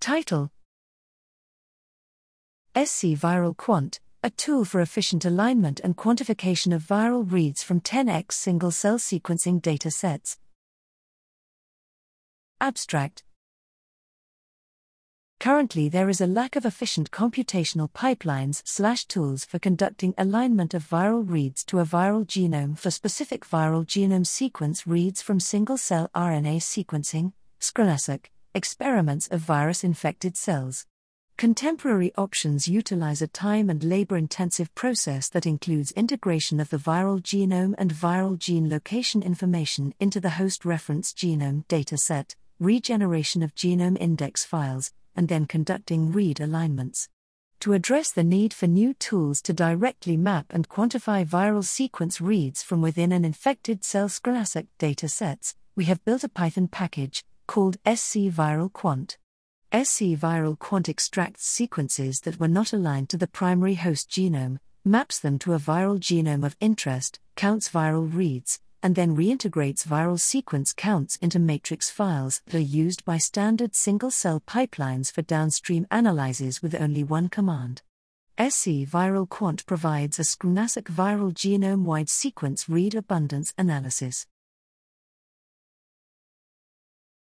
Title. SC Viral Quant, a tool for efficient alignment and quantification of viral reads from 10x single cell sequencing data sets. Abstract. Currently, there is a lack of efficient computational pipelines slash tools for conducting alignment of viral reads to a viral genome for specific viral genome sequence reads from single cell RNA sequencing, scRNAseq, experiments of virus infected cells. Contemporary options utilize a time and labor intensive process that includes integration of the viral genome and viral gene location information into the host reference genome dataset, regeneration of genome index files, and then conducting read alignments. To address the need for new tools to directly map and quantify viral sequence reads from within an infected cell scRNAseq data sets, we have built a Python package called SC Viral Quant. SC Viral Quant extracts sequences that were not aligned to the primary host genome, maps them to a viral genome of interest, counts viral reads, and then reintegrates viral sequence counts into matrix files that are used by standard single cell pipelines for downstream analyses with only one command. SC Viral Quant provides a scRNAseq viral genome wide sequence read abundance analysis.